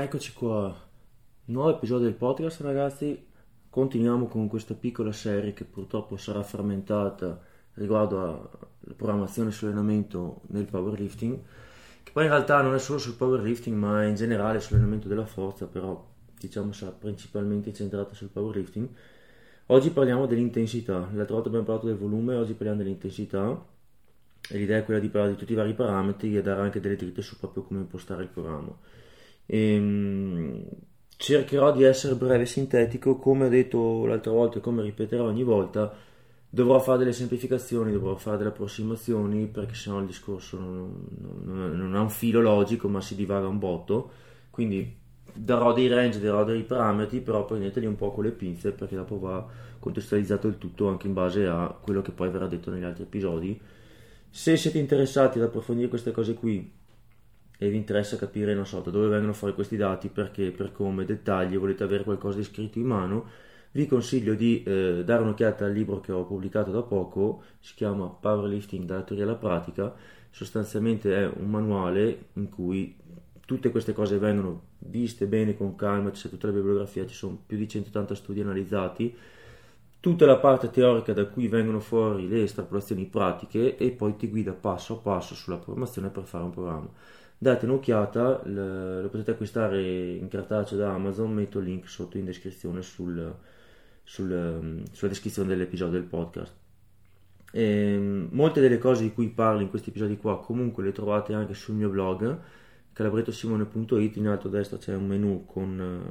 Eccoci qua, nuovo episodio del podcast ragazzi, continuiamo con questa piccola serie che purtroppo sarà frammentata riguardo alla programmazione sull'allenamento nel powerlifting, che poi in realtà non è solo sul powerlifting ma in generale sull'allenamento della forza, però diciamo sarà principalmente centrata sul powerlifting. Oggi parliamo dell'intensità, l'altra volta abbiamo parlato del volume, oggi parliamo dell'intensità e l'idea è quella di parlare di tutti i vari parametri e dare anche delle dritte su proprio come impostare il programma. E, ehm, cercherò di essere breve e sintetico, come ho detto l'altra volta e come ripeterò ogni volta, dovrò fare delle semplificazioni, dovrò fare delle approssimazioni perché sennò il discorso non, ha un filo logico ma si divaga un botto, quindi darò dei range, darò dei parametri, però prendeteli un po' con le pinze perché dopo va contestualizzato il tutto anche in base a quello che poi verrà detto negli altri episodi. Se siete interessati ad approfondire queste cose qui e vi interessa capire, non so, da dove vengono fuori questi dati, perché, per come, dettagli, volete avere qualcosa di scritto in mano, vi consiglio di eh, dare un'occhiata al libro che ho pubblicato da poco, si chiama Powerlifting dalla teoria alla pratica, sostanzialmente è un manuale in cui tutte queste cose vengono viste bene con calma, c'è tutta la bibliografia, ci sono più di 180 studi analizzati, tutta la parte teorica da cui vengono fuori le estrapolazioni pratiche e poi ti guida passo a passo sulla programmazione per fare un programma date un'occhiata, lo potete acquistare in cartaceo da Amazon, metto il link sotto in descrizione sul, sul, sulla descrizione dell'episodio del podcast. E, ehm, molte delle cose di cui parlo in questi episodi qua comunque le trovate anche sul mio blog calabrettosimone.it in alto a destra c'è un menu con,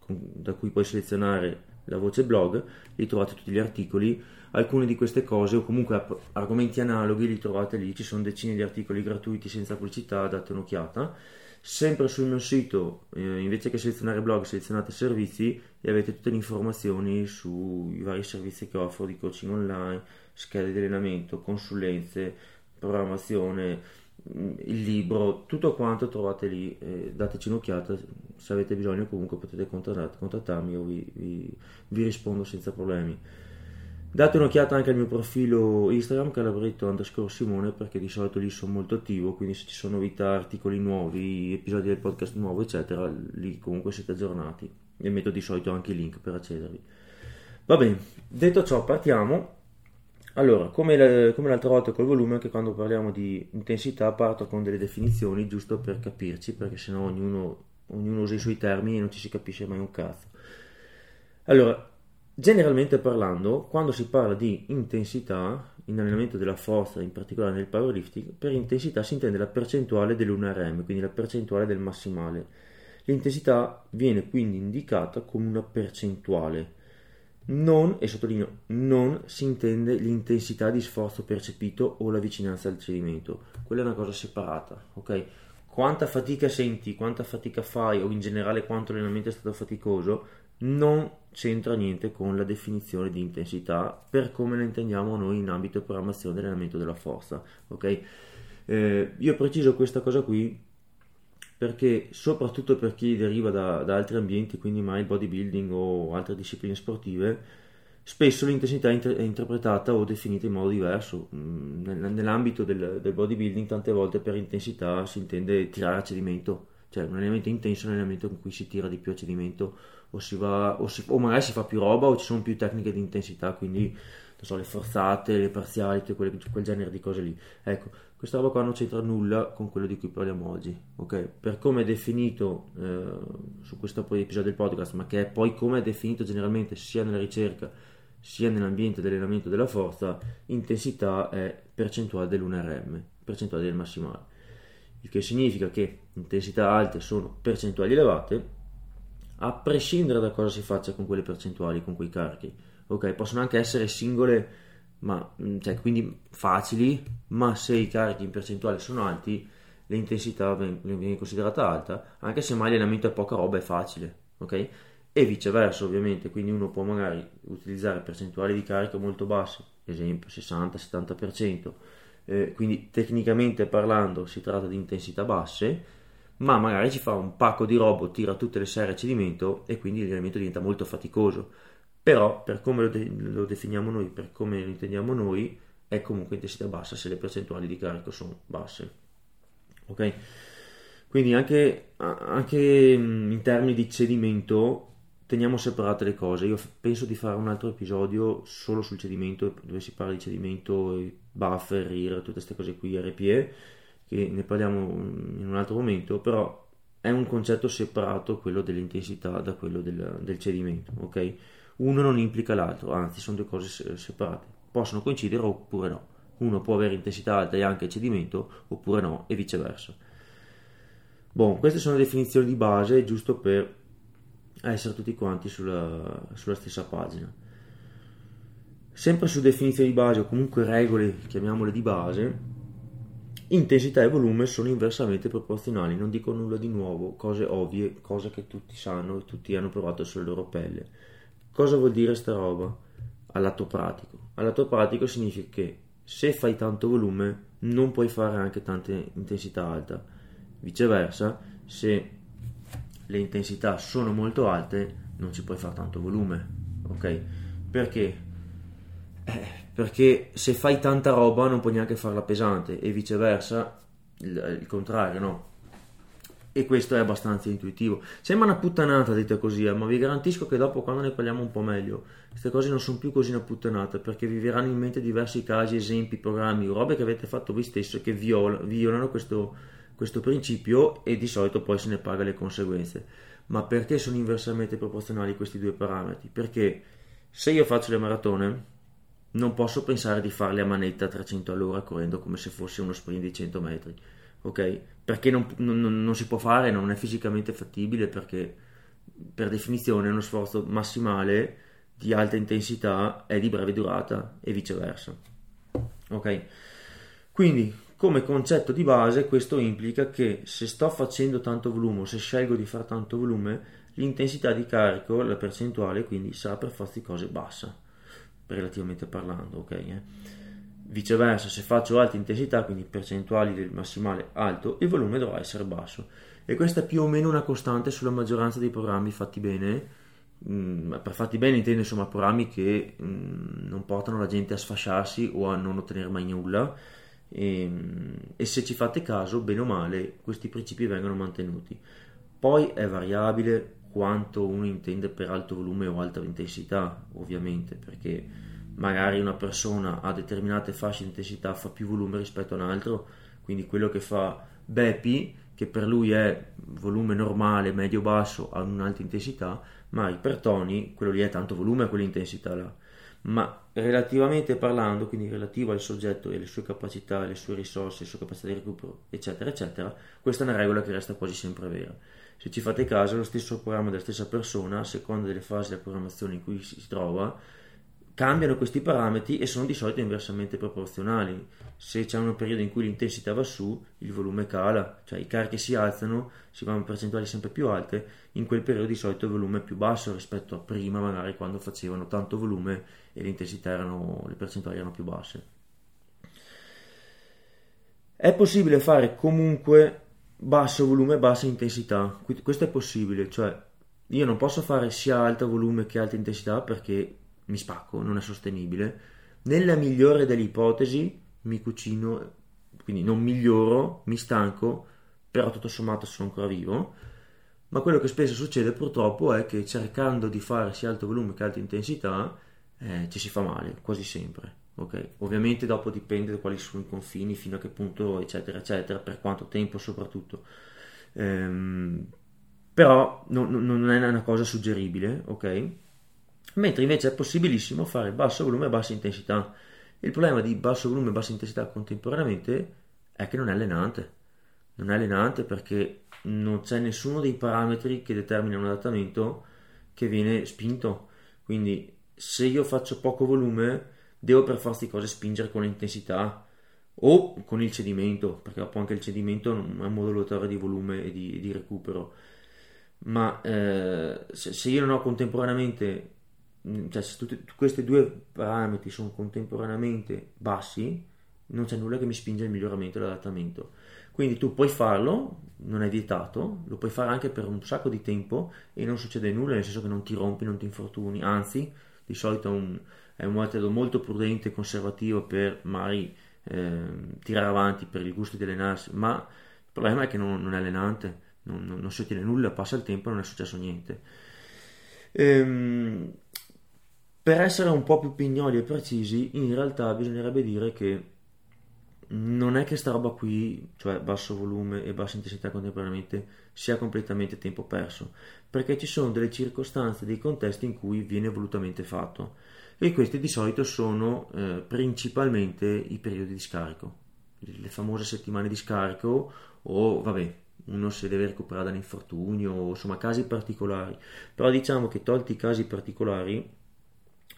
con, da cui puoi selezionare la voce blog, lì trovate tutti gli articoli, alcune di queste cose o comunque argomenti analoghi li trovate lì, ci sono decine di articoli gratuiti senza pubblicità, date un'occhiata. Sempre sul mio sito, eh, invece che selezionare blog, selezionate servizi e avete tutte le informazioni sui vari servizi che offro di coaching online, schede di allenamento, consulenze, programmazione, il libro, tutto quanto trovate lì, eh, dateci un'occhiata, se avete bisogno comunque potete contattarmi o vi, vi, vi, rispondo senza problemi. Date un'occhiata anche al mio profilo Instagram calabretto underscore Simone perché di solito lì sono molto attivo, quindi se ci sono novità, articoli nuovi, episodi del podcast nuovo eccetera, lì comunque siete aggiornati e metto di solito anche i link per accedervi. Va bene, detto ciò partiamo allora, come, come, l'altra volta col volume, anche quando parliamo di intensità parto con delle definizioni giusto per capirci, perché sennò ognuno, ognuno usa i suoi termini e non ci si capisce mai un cazzo. Allora, generalmente parlando, quando si parla di intensità, in allenamento della forza, in particolare nel powerlifting, per intensità si intende la percentuale dell'1RM, quindi la percentuale del massimale. L'intensità viene quindi indicata come una percentuale non, e sottolineo, non si intende l'intensità di sforzo percepito o la vicinanza al cedimento, quella è una cosa separata, ok? Quanta fatica senti, quanta fatica fai o in generale quanto l'allenamento è stato faticoso non c'entra niente con la definizione di intensità per come la intendiamo noi in ambito di programmazione dell'allenamento della forza, ok? Eh, io preciso questa cosa qui perché soprattutto per chi deriva da, da altri ambienti, quindi mai il bodybuilding o altre discipline sportive, spesso l'intensità è, inter- è, interpretata o definita in modo diverso. Mm, nell'ambito del, del, bodybuilding tante volte per intensità si intende tirare a cedimento, cioè un allenamento intenso è un allenamento in cui si tira di più a cedimento o, si va, o, si, o magari si fa più roba o ci sono più tecniche di intensità, quindi so, le forzate, le parziali, quelle, quel genere di cose lì. Ecco, questa roba qua non c'entra nulla con quello di cui parliamo oggi, ok? Per come è definito eh, su questo episodio del podcast, ma che è poi come è definito generalmente sia nella ricerca sia nell'ambiente di allenamento della forza, intensità è percentuale dell'1RM, percentuale del massimale. Il che significa che intensità alte sono percentuali elevate, a prescindere da cosa si faccia con quelle percentuali, con quei carichi. Ok, possono anche essere singole ma, mm, cioè, quindi facili, ma se i carichi in percentuale sono alti, l'intensità viene considerata alta, anche se mai l'allenamento è poca roba è facile, ok? E viceversa, ovviamente, quindi uno può magari utilizzare percentuali di carico molto basse, esempio 60-70%, eh, quindi tecnicamente parlando si tratta di intensità basse, ma magari ci fa un pacco di robo, tira tutte le serie a cedimento e quindi l'allenamento diventa molto faticoso però per come lo, de- lo definiamo noi, per come lo intendiamo noi, è comunque intensità bassa se le percentuali di carico sono basse. Ok? Quindi anche, anche in termini di cedimento teniamo separate le cose. Io penso di fare un altro episodio solo sul cedimento, dove si parla di cedimento, buffer, RIR, tutte queste cose qui, RPE, che ne parliamo in un altro momento, però è un concetto separato quello dell'intensità da quello del, del cedimento, ok? Uno non implica l'altro, anzi sono due cose separate. Possono coincidere oppure no. Uno può avere intensità alta e anche cedimento, oppure no, e viceversa. Bon, queste sono le definizioni di base, giusto per essere tutti quanti sulla, sulla stessa pagina. Sempre su definizioni di base o comunque regole, chiamiamole di base, intensità e volume sono inversamente proporzionali, non dico nulla di nuovo, cose ovvie, cose che tutti sanno e tutti hanno provato sulla loro pelle. Cosa vuol dire sta roba? All'atto pratico. All'atto pratico significa che se fai tanto volume non puoi fare anche tanta intensità alta. Viceversa, se le intensità sono molto alte, non ci puoi fare tanto volume, ok? Perché? Eh, perché se fai tanta roba non puoi neanche farla pesante e viceversa, il, il contrario, no? E questo è abbastanza intuitivo. Sembra una puttanata, dite così, eh, ma vi garantisco che dopo, quando ne parliamo un po' meglio, queste cose non sono più così una puttanata, perché vi verranno in mente diversi casi, esempi, programmi, robe che avete fatto voi stesso che viola, violano questo, questo principio e di solito poi se ne paga le conseguenze. Ma perché sono inversamente proporzionali questi due parametri? Perché se io faccio le maratone non posso pensare di farle a manetta a 300 all'ora correndo come se fosse uno sprint di 100 metri, ok? Perché non, non, non si può fare, non è fisicamente fattibile perché per definizione uno sforzo massimale di alta intensità è di breve durata e viceversa. Ok? Quindi come concetto di base questo implica che se sto facendo tanto volume se scelgo di fare tanto volume, l'intensità di carico, la percentuale, quindi sarà per forza di cose bassa, relativamente parlando, ok? Eh? Viceversa, se faccio alta intensità, quindi percentuali del massimale alto, il volume dovrà essere basso. E questa è più o meno una costante sulla maggioranza dei programmi fatti bene. Mm, per fatti bene intendo insomma programmi che mm, non portano la gente a sfasciarsi o a non ottenere mai nulla e, ehm, e se ci fate caso, bene o male, questi principi vengono mantenuti. Poi è variabile quanto uno intende per alto volume o alta intensità, ovviamente, perché magari una persona a determinate fasce di intensità fa più volume rispetto a un altro, quindi quello che fa Bepi, che per lui è volume normale, medio-basso, a un'alta intensità, ma per Tony quello lì è tanto volume a quell'intensità là ma relativamente parlando, quindi relativo al soggetto e alle sue capacità, le sue risorse, le sue capacità di recupero, eccetera, eccetera, questa è una regola che resta quasi sempre vera. Se ci fate caso, lo stesso programma della stessa persona, a seconda delle fasi della programmazione in cui si trova, cambiano questi parametri e sono di solito inversamente proporzionali. Se c'è un periodo in cui l'intensità va su, il volume cala, cioè i carichi si alzano, si vanno a percentuali sempre più alte, in quel periodo di solito il volume è più basso rispetto a prima, magari quando facevano tanto volume e le intensità erano, le percentuali erano più basse. È possibile fare comunque basso volume e bassa intensità, questo è possibile, cioè io non posso fare sia alto volume che alta intensità perché mi spacco, non è sostenibile. Nella migliore delle ipotesi mi cucino, quindi non miglioro, mi stanco, però tutto sommato sono ancora vivo. Ma quello che spesso succede purtroppo è che cercando di fare sia alto volume che alta intensità eh, ci si fa male, quasi sempre. Okay? Ovviamente dopo dipende da quali sono i confini, fino a che punto, eccetera, eccetera, per quanto tempo soprattutto. Ehm, però non, non, è una cosa suggeribile, ok? mentre invece è possibilissimo fare basso volume e bassa intensità. Il problema di basso volume e bassa intensità contemporaneamente è che non è allenante. Non è allenante perché non c'è nessuno dei parametri che determina un adattamento che viene spinto. Quindi se io faccio poco volume, devo per forza di cose spingere con l'intensità o con il cedimento, perché dopo anche il cedimento è un modulatore di volume e di, di recupero. Ma eh, se, se, io non ho contemporaneamente Mm, cioè se tutti, questi due parametri sono contemporaneamente bassi, non c'è nulla che mi spinge al miglioramento e all'adattamento. Quindi tu puoi farlo, non è vietato, lo puoi fare anche per un sacco di tempo e non succede nulla, nel senso che non ti rompi, non ti infortuni, anzi, di solito un, è un metodo molto prudente e conservativo per magari eh, tirare avanti per il gusto di allenarsi, ma problema è che non, non è allenante, non, non, non, si ottiene nulla, passa il tempo e non è successo niente. Ehm, per essere un po' più pignoli e precisi, in realtà bisognerebbe dire che non è che sta roba qui, cioè basso volume e bassa intensità contemporaneamente, sia completamente tempo perso, perché ci sono delle circostanze, dei contesti in cui viene volutamente fatto e questi di solito sono eh, principalmente i periodi di scarico, le famose settimane di scarico o vabbè, uno se deve recuperare dall'infortunio insomma casi particolari, però diciamo che tolti i casi particolari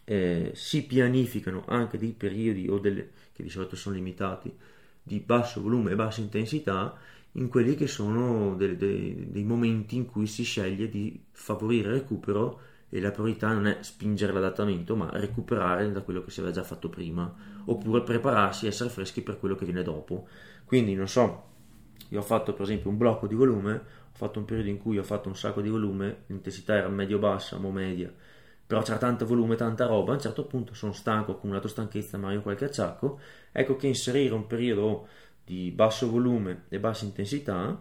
eh, si pianificano anche dei periodi o delle, che di solito sono limitati di basso volume e bassa intensità in quelli che sono dei, dei, dei momenti in cui si sceglie di favorire il recupero e la priorità non è spingere l'adattamento ma recuperare da quello che si aveva già fatto prima oppure prepararsi e essere freschi per quello che viene dopo. Quindi non so io ho fatto per esempio un blocco di volume ho fatto un periodo in cui ho fatto un sacco di volume l'intensità era medio bassa o media però c'era tanto volume, tanta roba, a un certo punto sono stanco, ho accumulato stanchezza, ma io qualche acciacco, ecco che inserire un periodo di basso volume e bassa intensità,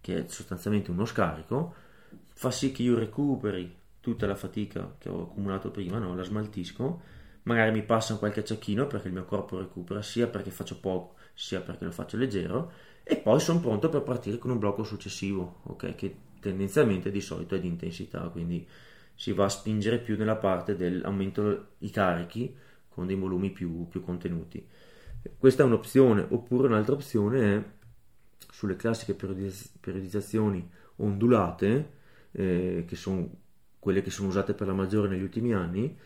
che è sostanzialmente uno scarico, fa sì che io recuperi tutta la fatica che ho accumulato prima, no? la smaltisco, magari mi passa qualche acciacchino perché il mio corpo recupera sia perché faccio poco sia perché lo faccio leggero e poi sono pronto per partire con un blocco successivo, ok? Che tendenzialmente di solito è di intensità, quindi si va a spingere più nella parte dell'aumento i carichi con dei volumi più, più contenuti. Questa è un'opzione, oppure un'altra opzione è sulle classiche periodizzazioni ondulate, eh, che sono quelle che sono usate per la maggiore negli ultimi anni,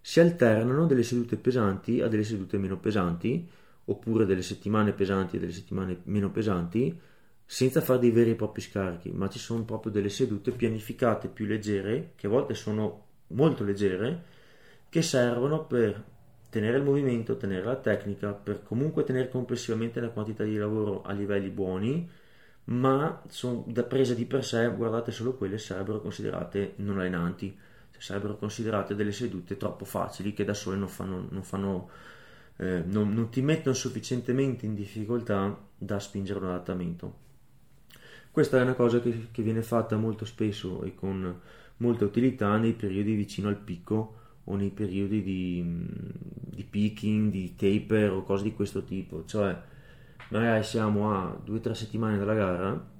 si alternano delle sedute pesanti a delle sedute meno pesanti, oppure delle settimane pesanti a delle settimane meno pesanti, senza fare dei veri e propri scarichi, ma ci sono proprio delle sedute pianificate più leggere, che a volte sono molto leggere, che servono per tenere il movimento, tenere la tecnica, per comunque tenere complessivamente la quantità di lavoro a livelli buoni, ma sono da prese di per sé, guardate solo quelle, sarebbero considerate non allenanti, cioè sarebbero considerate delle sedute troppo facili che da sole non fanno, non fanno eh, non, non ti mettono sufficientemente in difficoltà da spingere un adattamento. Questa è una cosa che, che viene fatta molto spesso e con molta utilità nei periodi vicino al picco o nei periodi di, di picking, di taper o cose di questo tipo, cioè magari siamo a 2-3 settimane dalla gara,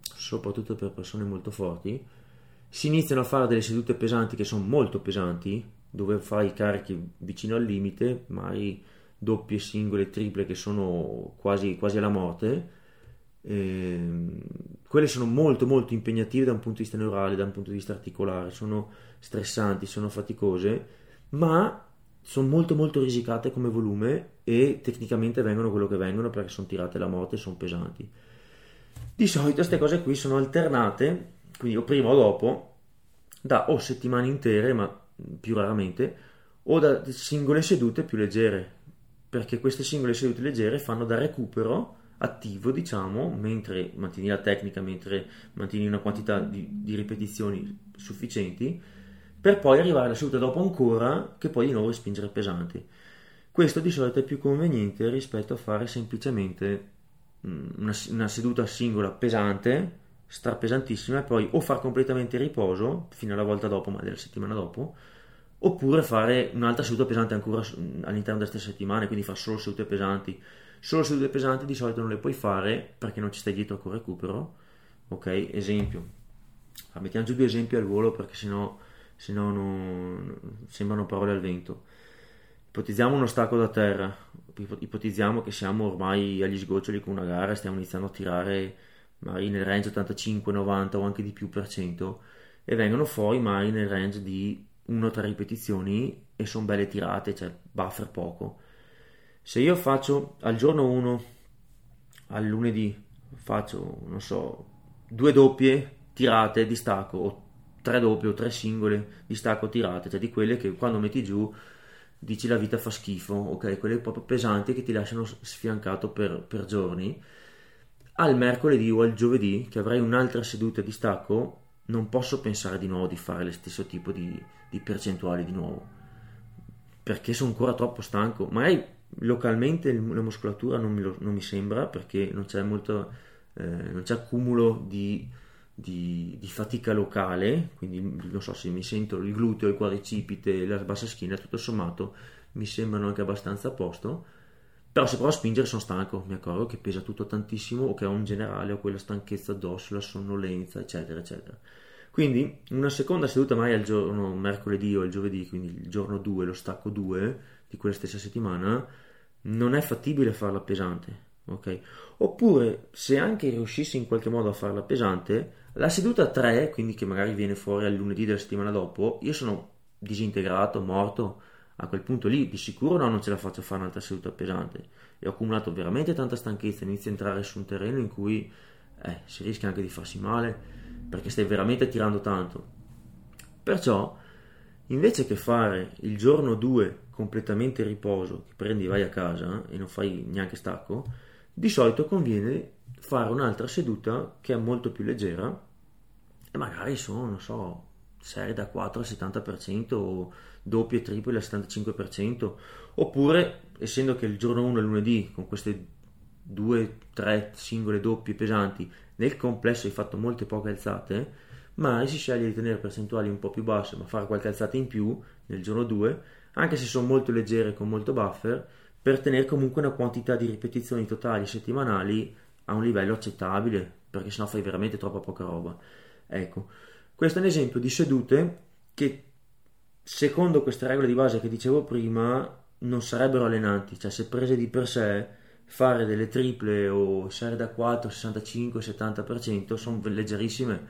soprattutto per persone molto forti, si iniziano a fare delle sedute pesanti che sono molto pesanti, dove fai i carichi vicino al limite, magari doppie, singole, triple che sono quasi, quasi alla morte, eh, quelle sono molto molto impegnative da un punto di vista neurale, da un punto di vista articolare, sono stressanti, sono faticose, ma sono molto molto risicate come volume e tecnicamente vengono quello che vengono perché sono tirate alla morte e sono pesanti. Di solito queste cose qui sono alternate, quindi o prima o dopo, da o settimane intere, ma più raramente, o da singole sedute più leggere, perché queste singole sedute leggere fanno da recupero attivo, diciamo, mentre mantieni la tecnica, mentre mantieni una quantità di, di ripetizioni sufficienti, per poi arrivare alla seduta dopo ancora, che poi di nuovo spingere pesanti. Questo di solito è più conveniente rispetto a fare semplicemente mm, una, una seduta singola pesante, strapesantissima, e poi o far completamente riposo fino alla volta dopo, ma della settimana dopo, oppure fare un'altra seduta pesante ancora all'interno della stessa settimana, quindi fare solo sedute pesanti Solo sedute pesanti di solito non le puoi fare perché non ci stai dietro col recupero. Ok, esempio. Ah, mettiamo giù due esempi al volo perché sennò, sennò non, sembrano parole al vento. Ipotizziamo uno stacco da terra, ipotizziamo che siamo ormai agli sgoccioli con una gara stiamo iniziando a tirare magari nel range 85, 90 o anche di più per cento e vengono fuori magari nel range di 1-3 ripetizioni e sono belle tirate, cioè buffer poco se io faccio al giorno 1, al lunedì, faccio, non so, due doppie tirate di stacco, o tre doppie o tre singole di stacco tirate, cioè di quelle che quando metti giù dici la vita fa schifo, ok? Quelle proprio pesanti che ti lasciano sfiancato per, per giorni. Al mercoledì o al giovedì, che avrai un'altra seduta di stacco, non posso pensare di nuovo di fare lo stesso tipo di, di percentuali di nuovo, perché sono ancora troppo stanco. Magari localmente la muscolatura non mi, lo, non mi, sembra perché non c'è molta eh, non c'è accumulo di, di, di, fatica locale, quindi non so se mi sento il gluteo, il quadricipite, la bassa schiena, tutto sommato mi sembrano anche abbastanza a posto, però se provo a spingere sono stanco, mi accorgo che pesa tutto tantissimo o che ho in generale ho quella stanchezza addosso, la sonnolenza, eccetera, eccetera. Quindi una seconda seduta mai al giorno mercoledì o il giovedì, quindi il giorno 2, lo stacco 2 di quella stessa settimana, non è fattibile farla pesante. Ok? Oppure se anche riuscissi in qualche modo a farla pesante, la seduta 3, quindi che magari viene fuori al lunedì della settimana dopo, io sono disintegrato, morto, a quel punto lì di sicuro no, non ce la faccio fare un'altra seduta pesante e ho accumulato veramente tanta stanchezza, inizio a entrare su un terreno in cui eh, si rischia anche di farsi male perché stai veramente tirando tanto. Perciò, invece che fare il giorno 2 completamente riposo, che prendi vai a casa e non fai neanche stacco, di solito conviene fare un'altra seduta che è molto più leggera e magari sono, non so, serie da 4 al 70% o doppie e triple al 75%, oppure essendo che il giorno 1 è lunedì con queste due, tre singole doppie pesanti nel complesso hai fatto molte poche alzate, ma si sceglie di tenere percentuali un po' più basse, ma fare qualche alzata in più nel giorno 2, anche se sono molto leggere con molto buffer, per tenere comunque una quantità di ripetizioni totali settimanali a un livello accettabile, perché sennò fai veramente troppa poca roba. Ecco, questo è un esempio di sedute che secondo queste regole di base che dicevo prima non sarebbero allenanti, cioè se prese di per sé fare delle triple o serie da 4, 65, 70% sono leggerissime,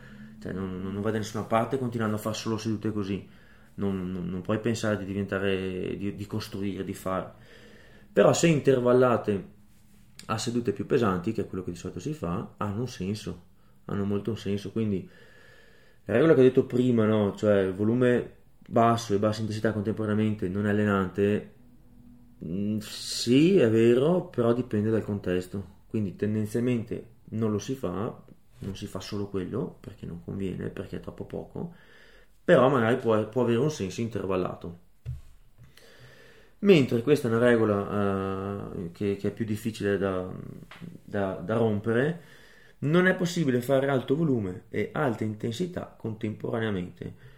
cioè non, non, vai da nessuna parte continuando a fare solo sedute così, non, non, non puoi pensare di diventare, di, di, costruire, di fare. Però se intervallate a sedute più pesanti, che è quello che di solito si fa, hanno un senso, hanno molto un senso, quindi la regola che ho detto prima, no? cioè volume basso e bassa intensità contemporaneamente non è allenante, Mm, sì, è vero, però dipende dal contesto. Quindi tendenzialmente non lo si fa, non si fa solo quello perché non conviene, perché è troppo poco, però magari può, può avere un senso intervallato. Mentre questa è una regola uh, che, che, è più difficile da, da, da rompere, non è possibile fare alto volume e alta intensità contemporaneamente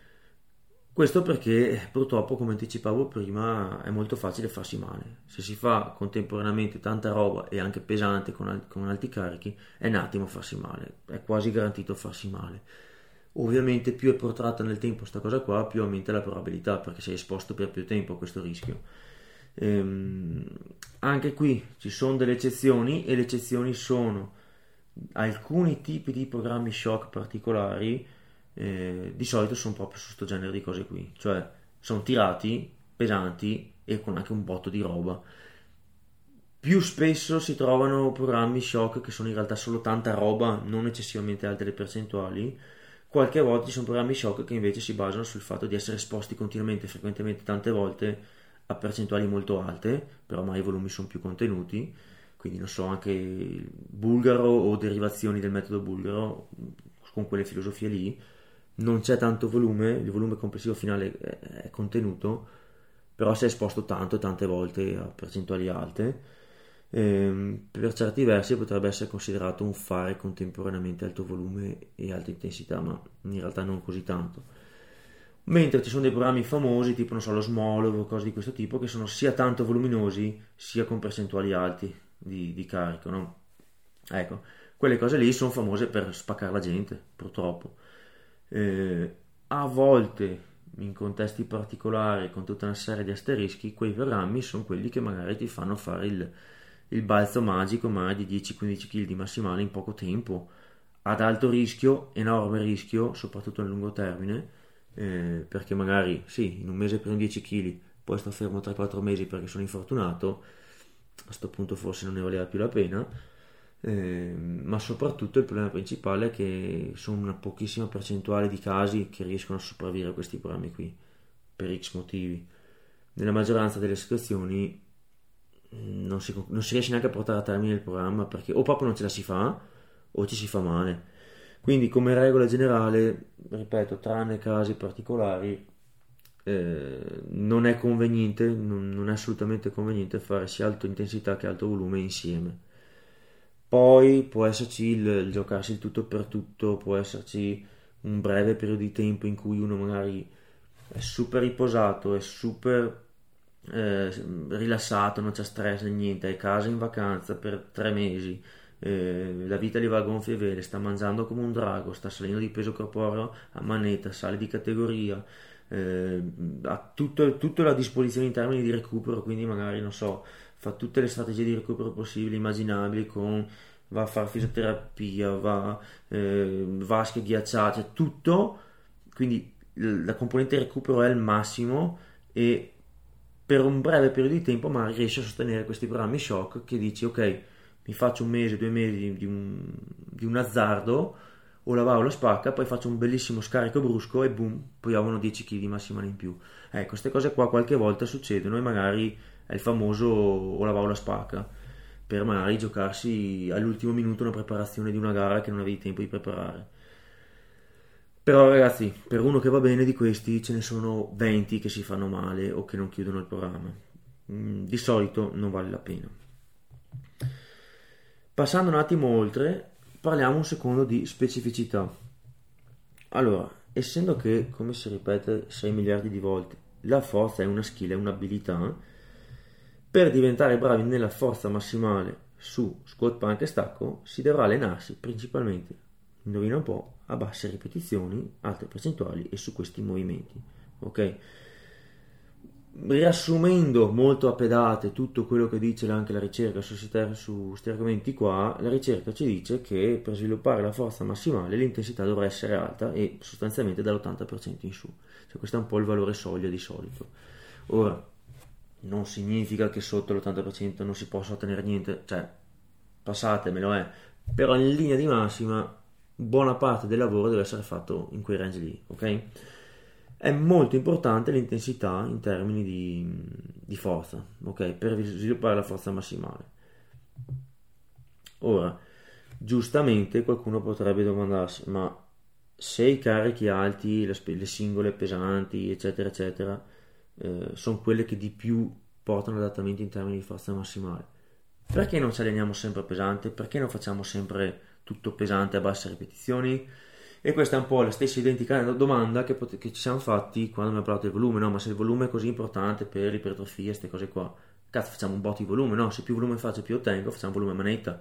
questo perché purtroppo, come anticipavo prima, è molto facile farsi male. Se si fa contemporaneamente tanta roba e anche pesante con, con alti carichi, è un attimo farsi male, è quasi garantito farsi male. Ovviamente più è protratta nel tempo questa cosa qua, più aumenta la probabilità perché sei esposto per più tempo a questo rischio. Ehm, anche qui ci sono delle eccezioni e le eccezioni sono alcuni tipi di programmi shock particolari eh, di solito sono proprio su questo genere di cose qui, cioè sono tirati, pesanti e con anche un botto di roba. Più spesso si trovano programmi shock che sono in realtà solo tanta roba, non eccessivamente alte le percentuali. Qualche volta ci sono programmi shock che invece si basano sul fatto di essere esposti continuamente, frequentemente, tante volte a percentuali molto alte, però mai i volumi sono più contenuti. Quindi non so, anche bulgaro o derivazioni del metodo bulgaro con quelle filosofie lì non c'è tanto volume, il volume complessivo finale è contenuto, però si è esposto tanto tante volte a percentuali alte. Ehm, per certi versi potrebbe essere considerato un fare contemporaneamente alto volume e alta intensità, ma in realtà non così tanto. Mentre ci sono dei programmi famosi, tipo non so, lo Smolov o cose di questo tipo, che sono sia tanto voluminosi sia con percentuali alti di, di carico, no? Ecco, quelle cose lì sono famose per spaccare la gente, purtroppo eh, a volte in contesti particolari con tutta una serie di asterischi quei programmi sono quelli che magari ti fanno fare il, il balzo magico magari di 10-15 kg di massimale in poco tempo ad alto rischio, enorme rischio soprattutto a lungo termine eh, perché magari sì, in un mese prendo 10 kg poi sto fermo 3-4 mesi perché sono infortunato a questo punto forse non ne valeva più la pena. Eh, ma soprattutto il problema principale è che sono una pochissima percentuale di casi che riescono a sopravvivere a questi programmi qui per x motivi. Nella maggioranza delle situazioni mm, non si, non si riesce neanche a portare a termine il programma perché o proprio non ce la si fa o ci si fa male quindi come regola generale ripeto tranne casi particolari eh, non è conveniente non, non è assolutamente conveniente fare sia alta intensità che alto volume insieme. Poi può esserci il, il giocarsi il tutto per tutto, può esserci un breve periodo di tempo in cui uno magari è super riposato, è super eh, rilassato, non c'è stress, niente, è a casa in vacanza per tre mesi, eh, la vita gli va a gonfie vele, sta mangiando come un drago, sta salendo di peso corporeo a manetta, sale di categoria, eh, ha tutto, tutto a disposizione in termini di recupero, quindi magari non so, fa tutte le strategie di recupero possibili, immaginabili, con, va a fare fisioterapia, va eh, vasche ghiacciate, tutto, quindi la componente recupero è al massimo e per un breve periodo di tempo magari riesci a sostenere questi programmi shock che dici ok mi faccio un mese, due mesi di un, di un azzardo o la va o la spacca, poi faccio un bellissimo scarico brusco e boom, poi ho 10 kg massimale in più. Ecco, queste cose qua qualche volta succedono e magari è il famoso o la va o la spacca, per magari giocarsi all'ultimo minuto una preparazione di una gara che non avevi tempo di preparare. Però ragazzi, per uno che va bene di questi ce ne sono 20 che si fanno male o che non chiudono il programma. Mm, di solito non vale la pena. Passando un attimo oltre, parliamo un secondo di specificità. Allora, essendo che, come si ripete 6 miliardi di volte, la forza è una skill, è un'abilità, per diventare bravi nella forza massimale su squat, punk e stacco si dovrà allenarsi principalmente, indovina un po', a basse ripetizioni, alte percentuali e su questi movimenti. Ok? Riassumendo molto a pedate tutto quello che dice anche la ricerca su questi argomenti qua, la ricerca ci dice che per sviluppare la forza massimale l'intensità dovrà essere alta e sostanzialmente dall'80% in su. Cioè questo è un po' il valore soglia di solito. Ora, non significa che sotto l'80% non si possa ottenere niente, cioè passatemelo è, però in linea di massima buona parte del lavoro deve essere fatto in quei range lì, ok? È molto importante l'intensità in termini di, di forza, ok? Per sviluppare la forza massimale. Ora, giustamente qualcuno potrebbe domandarsi, ma se i carichi alti, le, le singole pesanti, eccetera, eccetera, eh, sono quelle che di più portano adattamenti in termini di forza massimale, perché non ci alleniamo sempre pesante? Perché non facciamo sempre tutto pesante a basse ripetizioni? E questa è un po' la stessa identica domanda che, pot- che ci siamo fatti quando abbiamo parlato del volume, no? Ma se il volume è così importante per l'ipertrofia, queste cose qua, cazzo, facciamo un botto di volume, no? Se più volume faccio, più ottengo, facciamo volume manetta.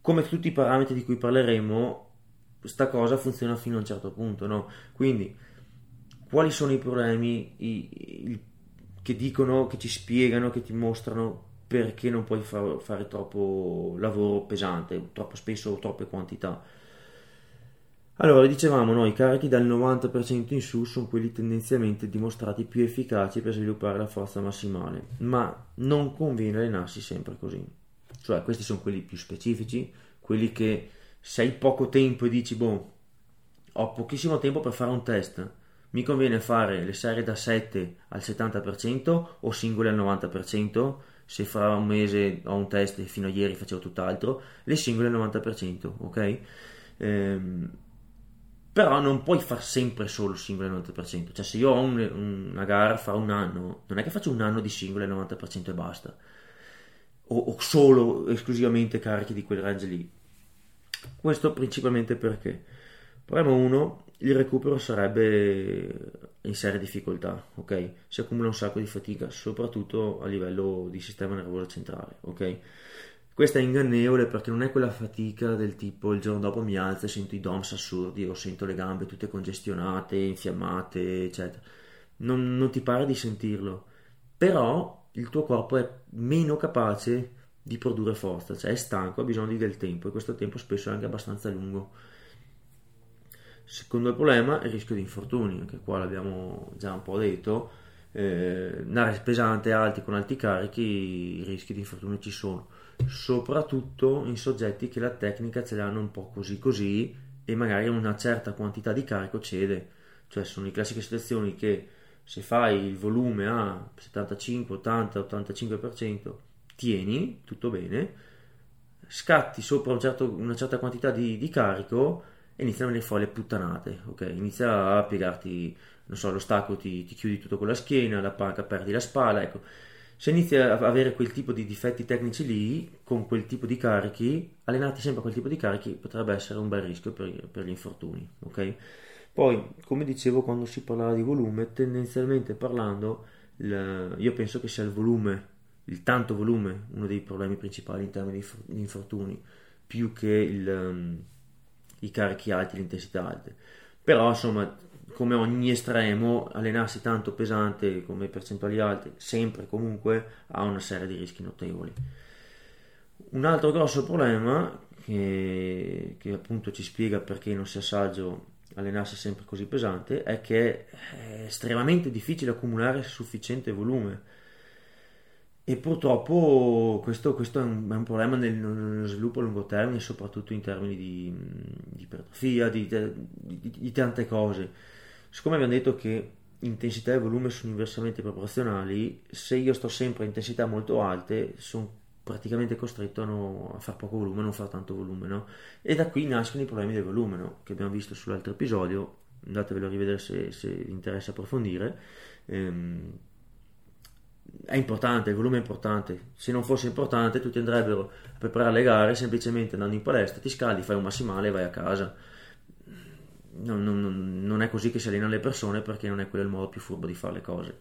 Come tutti i parametri di cui parleremo, questa cosa funziona fino a un certo punto, no? Quindi, quali sono i problemi i, i, che dicono, che ci spiegano, che ti mostrano perché non puoi far, fare troppo lavoro pesante, troppo spesso o troppe quantità. Allora, dicevamo noi, i carichi dal 90% in su sono quelli tendenzialmente dimostrati più efficaci per sviluppare la forza massimale, ma non conviene allenarsi sempre così. Cioè, questi sono quelli più specifici, quelli che se hai poco tempo e dici, boh, ho pochissimo tempo per fare un test, mi conviene fare le serie da 7 al 70% o singole al 90%, se fra un mese ho un test e fino a ieri facevo tutt'altro, le singole al 90%, ok? Ehm, però non puoi far sempre solo singole al 90%, cioè se io ho un, una gara fra un anno, non è che faccio un anno di singole al 90% e basta, o, o solo esclusivamente carichi di quel range lì. Questo principalmente perché? Problema 1, il recupero sarebbe in seria difficoltà, ok? Si accumula un sacco di fatica, soprattutto a livello di sistema nervoso centrale, ok? Questa è ingannevole perché non è quella fatica del tipo il giorno dopo mi alzo e sento i DOMS assurdi o sento le gambe tutte congestionate, infiammate, eccetera. Non, non ti pare di sentirlo, però il tuo corpo è meno capace di produrre forza, cioè è stanco, ha bisogno del tempo e questo tempo spesso è anche abbastanza lungo. Secondo problema è il rischio di infortuni, anche qua l'abbiamo già un po' detto, eh, pesante, alti con alti carichi, i rischi di infortuni ci sono, soprattutto in soggetti che la tecnica ce l'hanno un po' così così e magari una certa quantità di carico cede, cioè sono le classiche situazioni che se fai il volume a 75, 80, 85% tieni, tutto bene, scatti sopra un certo, una certa quantità di, di carico e iniziano le puttanate, ok? Inizia a piegarti, non so, lo stacco ti, ti chiudi tutto con la schiena, la panca perdi la spalla, ecco. Se inizi a avere quel tipo di difetti tecnici lì, con quel tipo di carichi, allenarti sempre a quel tipo di carichi potrebbe essere un bel rischio per, per gli infortuni, ok? Poi, come dicevo quando si parlava di volume, tendenzialmente parlando, il, io penso che sia il volume, il tanto volume, uno dei problemi principali in termini di infortuni, più che il, um, i carichi alti, le intensità alte. Però, insomma, come ogni estremo, allenarsi tanto pesante come percentuali alte, sempre comunque, ha una serie di rischi notevoli. Un altro grosso problema che, che appunto ci spiega perché non sia saggio allenarsi sempre così pesante è che è estremamente difficile accumulare sufficiente volume e purtroppo questo, questo è, un, è, un, problema nel, nello sviluppo a lungo termine soprattutto in termini di, di ipertrofia di, di, di, tante cose siccome abbiamo detto che intensità e volume sono inversamente proporzionali se io sto sempre a intensità molto alte sono praticamente costretto a, no, a fare poco volume, a non fare tanto volume, no? E da qui nascono i problemi del volume, no? Che abbiamo visto sull'altro episodio, andatevelo a rivedere se, se vi interessa approfondire. Ehm, è importante, il volume è importante. Se non fosse importante, tutti andrebbero a preparare le gare semplicemente andando in palestra, ti scaldi, fai un massimale e vai a casa. Non, non, non è così che si allenano le persone perché non è quello il modo più furbo di fare le cose.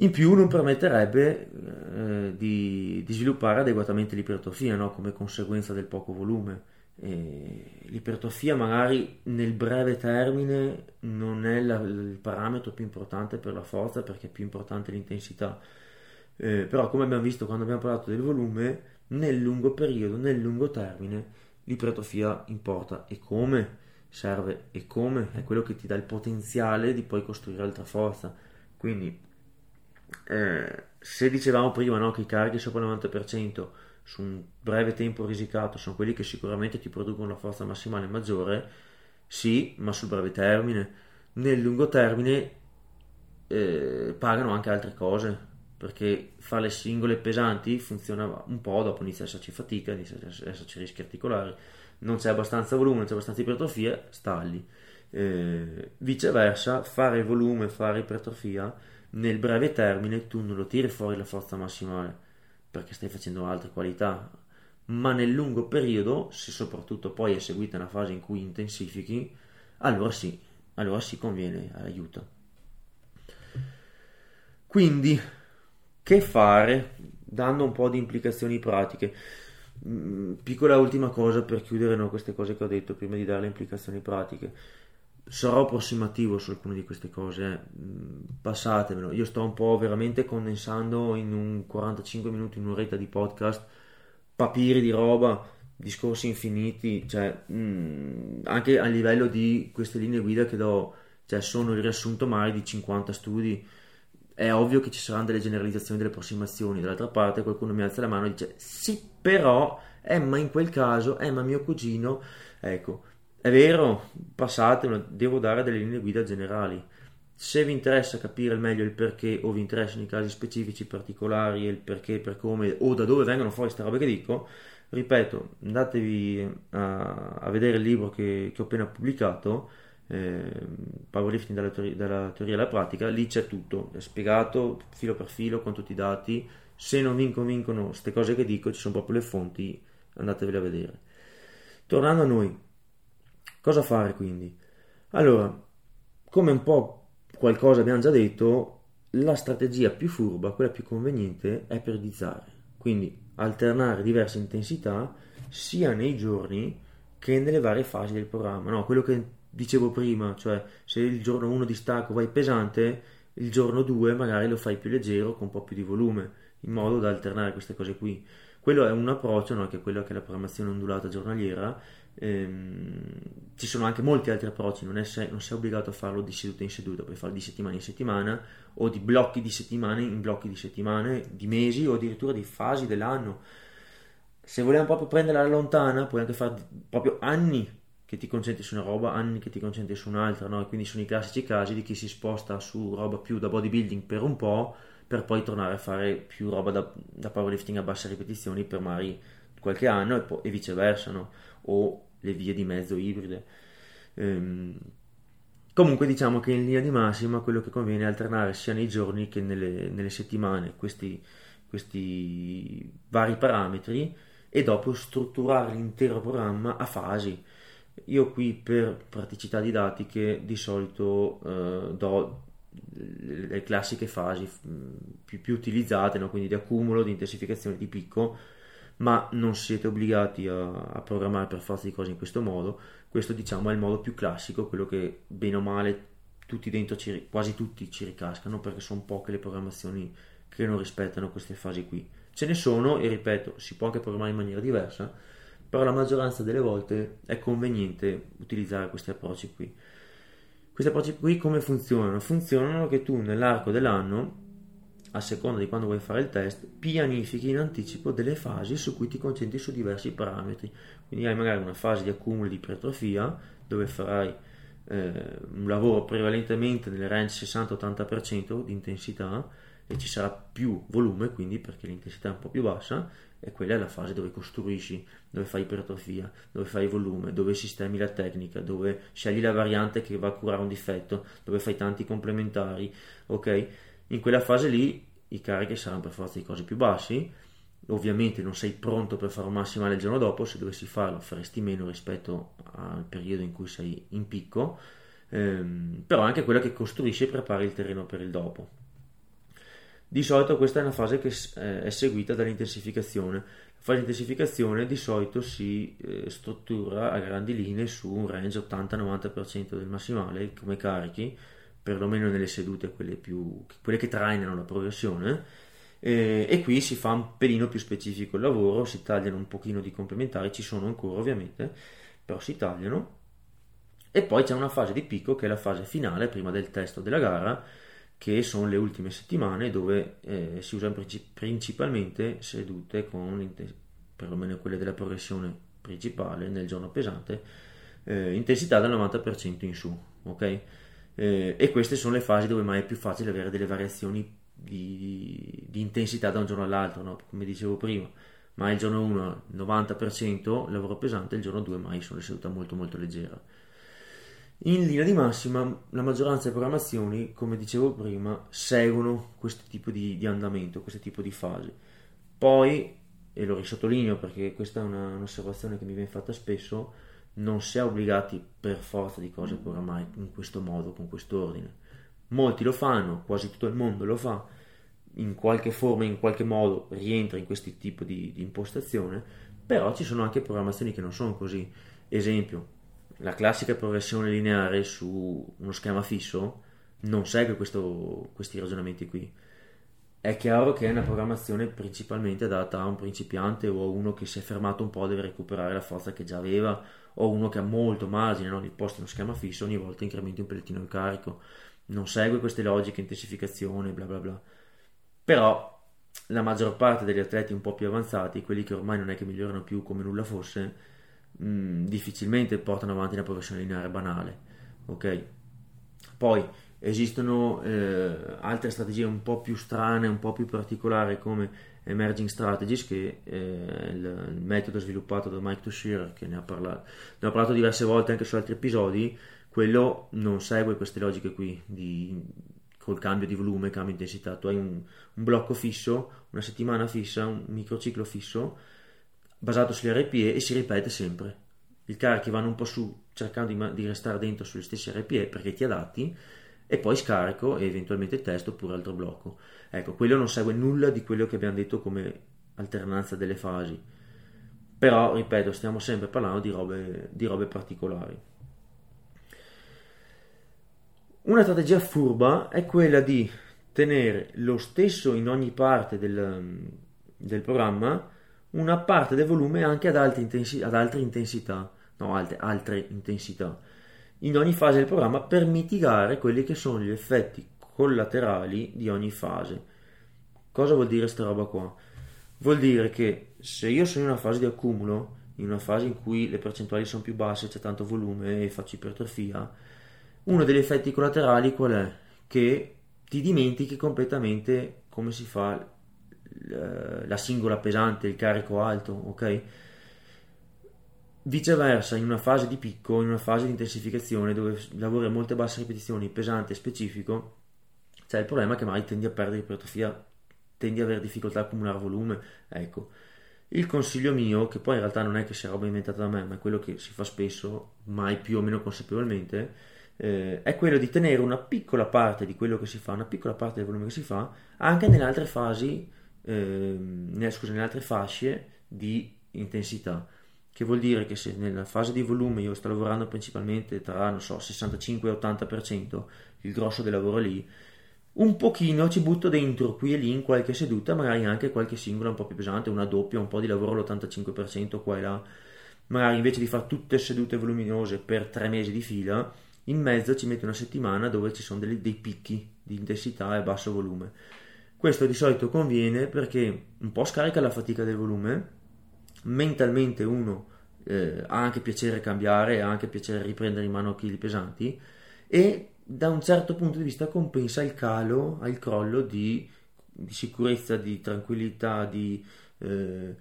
In più non permetterebbe eh, di, di, sviluppare adeguatamente l'ipertrofia no? come conseguenza del poco volume. E l'ipertrofia magari nel breve termine non è la, il parametro più importante per la forza perché è più importante l'intensità. Eh, però come abbiamo visto quando abbiamo parlato del volume, nel lungo periodo, nel lungo termine, l'ipertrofia importa. E come? Serve. E come? È quello che ti dà il potenziale di poi costruire altra forza. Quindi eh, se dicevamo prima no, che i carichi sopra il 90% su un breve tempo risicato sono quelli che sicuramente ti producono la forza massimale maggiore, sì, ma sul breve termine. Nel lungo termine eh, pagano anche altre cose, perché fare le singole pesanti funziona un po', dopo inizia ad esserci fatica, inizia ad esserci rischi articolari, non c'è abbastanza volume, non c'è abbastanza ipertrofia, stalli. Eh, viceversa, fare volume, fare ipertrofia nel breve termine tu non lo tiri fuori la forza massimale perché stai facendo altre qualità, ma nel lungo periodo, se soprattutto poi è seguita una fase in cui intensifichi, allora sì, allora sì conviene, aiuta. Quindi, che fare? Dando un po' di implicazioni pratiche. Mm, piccola ultima cosa per chiudere no, queste cose che ho detto prima di dare le implicazioni pratiche sarò approssimativo su alcune di queste cose. Mm, passatemelo. Io sto un po' veramente condensando in un 45 minuti, in un'oretta di podcast, papiri di roba, discorsi infiniti, cioè mh, mm, anche a livello di queste linee guida che do, cioè sono il riassunto mai di 50 studi. È ovvio che ci saranno delle generalizzazioni, delle approssimazioni. Dall'altra parte qualcuno mi alza la mano e dice sì, però, eh, ma in quel caso, eh, mio cugino, ecco è vero, passate, devo dare delle linee guida generali. Se vi interessa capire meglio il perché o vi interessano i casi specifici particolari e il perché, per come o da dove vengono fuori queste robe che dico, ripeto, andatevi a, a vedere il libro che, che ho appena pubblicato, eh, Powerlifting dalla teoria, dalla teoria alla pratica, lì c'è tutto, è spiegato filo per filo con tutti i dati. Se non vi convincono queste cose che dico, ci sono proprio le fonti, andatevele a vedere. Tornando a noi, Cosa fare quindi? Allora, come un po' qualcosa abbiamo già detto, la strategia più furba, quella più conveniente, è periodizzare. Quindi alternare diverse intensità sia nei giorni che nelle varie fasi del programma. No, quello che dicevo prima, cioè se il giorno 1 di stacco vai pesante, il giorno 2 magari lo fai più leggero con un po' più di volume, in modo da alternare queste cose qui. Quello è un approccio, no, che è quello che è la programmazione ondulata giornaliera, Ehm, ci sono anche molti altri approcci, non, sei, non sei obbligato a farlo di seduta in seduta, puoi farlo di settimana in settimana o di blocchi di settimane in blocchi di settimane, di mesi o addirittura di fasi dell'anno. Se vogliamo proprio prenderla lontana, puoi anche fare proprio anni che ti concentri su una roba, anni che ti concentri su un'altra, no? Quindi sono i classici casi di chi si sposta su roba più da bodybuilding per un po', per poi tornare a fare più roba da, da powerlifting a basse ripetizioni per magari qualche anno e, poi, e viceversa, no? O le vie di mezzo ibride. Ehm, Comunque diciamo che in linea di massima quello che conviene è alternare sia nei giorni che nelle, nelle settimane questi, questi vari parametri e dopo strutturare l'intero programma a fasi. Io qui per praticità didattiche di solito eh, do le classiche fasi più, più utilizzate, no? quindi di accumulo, di intensificazione, di picco, ma non siete obbligati a, a, programmare per forza di cose in questo modo. Questo diciamo è il modo più classico, quello che bene o male tutti dentro, ci, quasi tutti ci ricascano perché sono poche le programmazioni che non rispettano queste fasi qui. Ce ne sono e ripeto, si può anche programmare in maniera diversa, però la maggioranza delle volte è conveniente utilizzare questi approcci qui. Questi approcci qui come funzionano? Funzionano che tu nell'arco dell'anno, a seconda di quando vuoi fare il test, pianifichi in anticipo delle fasi su cui ti concentri su diversi parametri. Quindi hai magari una fase di accumulo di ipertrofia dove farai eh, un lavoro prevalentemente nel range 60-80% di intensità e ci sarà più volume, quindi perché l'intensità è un po' più bassa, e quella è la fase dove costruisci, dove fai ipertrofia, dove fai volume, dove sistemi la tecnica, dove scegli la variante che va a curare un difetto, dove fai tanti complementari, ok? In quella fase lì i carichi saranno per forza di cose più bassi, ovviamente non sei pronto per fare un massimale il giorno dopo, se dovessi farlo faresti meno rispetto al periodo in cui sei in picco, ehm, però anche quella che costruisci e prepari il terreno per il dopo. Di solito questa è una fase che eh, è seguita dall'intensificazione. La fase di intensificazione di solito si eh, struttura a grandi linee su un range 80-90% del massimale come carichi, perlomeno nelle sedute quelle, più, quelle che trainano la progressione. E, e, qui si fa un pelino più specifico il lavoro, si tagliano un pochino di complementari, ci sono ancora ovviamente, però si tagliano. E poi c'è una fase di picco che è la fase finale prima del testo della gara che sono le ultime settimane dove eh, si usano principalmente sedute con, perlomeno quelle della progressione principale nel giorno pesante, eh, intensità dal 90% in su, ok? Eh, e queste sono le fasi dove mai è più facile avere delle variazioni di, di intensità da un giorno all'altro, no? come dicevo prima, ma il giorno 1 90% lavoro pesante, il giorno 2 mai sono le sedute molto molto leggera. In linea di massima, la maggioranza delle programmazioni, come dicevo prima, seguono questo tipo di, di andamento, questo tipo di fasi. Poi, e lo risottolineo perché questa è una, un'osservazione che mi viene fatta spesso, non si è obbligati per forza di cose a programmare in questo modo, con questo ordine. Molti lo fanno, quasi tutto il mondo lo fa, in qualche forma, in qualche modo rientra in questo tipo di, di impostazione, però ci sono anche programmazioni che non sono così. Esempio, la classica progressione lineare su uno schema fisso non segue questo, questi ragionamenti qui. È chiaro che è una programmazione principalmente adatta a un principiante o a uno che si è fermato un po' deve recuperare la forza che già aveva o uno che ha molto margine, no? il posto in uno schema fisso ogni volta incrementi un pellettino il carico. Non segue queste logiche, intensificazione, bla bla bla. Però la maggior parte degli atleti un po' più avanzati, quelli che ormai non è che migliorano più come nulla fosse, mh, mm, difficilmente portano avanti una progressione lineare banale. Ok? Poi esistono eh, altre strategie un po' più strane, un po' più particolari come Emerging Strategies, che è il, il metodo sviluppato da Mike Toshirer, che ne ha, parlato, ne ha parlato diverse volte anche su altri episodi. Quello non segue queste logiche qui di, col cambio di volume, cambio di intensità. Tu hai un, un blocco fisso, una settimana fissa, un microciclo fisso basato sugli RPE e si ripete sempre. I carichi vanno un po' su cercando di, di restare dentro sugli stessi RPE perché ti adatti e poi scarico e eventualmente testo oppure altro blocco. Ecco, quello non segue nulla di quello che abbiamo detto come alternanza delle fasi. Però, ripeto, stiamo sempre parlando di robe, di robe particolari. Una strategia furba è quella di tenere lo stesso in ogni parte del, del programma una parte del volume anche ad, intensi- ad altre intensità, no, altre, altre intensità, in ogni fase del programma per mitigare quelli che sono gli effetti collaterali di ogni fase. Cosa vuol dire questa roba qua? Vuol dire che se io sono in una fase di accumulo, in una fase in cui le percentuali sono più basse, c'è tanto volume e faccio ipertrofia, uno degli effetti collaterali qual è? Che ti dimentichi completamente come si fa la singola pesante, il carico alto, ok? Viceversa, in una fase di picco, in una fase di intensificazione dove lavori a molte basse ripetizioni, pesante e specifico, c'è il problema che mai tendi a perdere ipertrofia, tendi ad avere difficoltà a accumulare volume. Ecco, il consiglio mio, che poi in realtà non è che sia roba inventata da me, ma è quello che si fa spesso, mai più o meno consapevolmente, eh, è quello di tenere una piccola parte di quello che si fa, una piccola parte del volume che si fa, anche nelle altre fasi, eh, scusa, nelle altre fasce di intensità che vuol dire che se nella fase di volume io sto lavorando principalmente tra, non so, 65 e 80%, il grosso del lavoro lì, un pochino ci butto dentro qui e lì in qualche seduta, magari anche qualche singola un po' più pesante, una doppia, un po' di lavoro all'85% qua e là, magari invece di fare tutte sedute voluminose per tre mesi di fila, in mezzo ci metto una settimana dove ci sono dei, dei picchi di intensità e basso volume. Questo di solito conviene perché un po' scarica la fatica del volume, mentalmente uno eh, ha anche piacere cambiare, ha anche piacere riprendere in mano chili pesanti e da un certo punto di vista compensa il calo, il crollo di, di sicurezza, di tranquillità, di eh,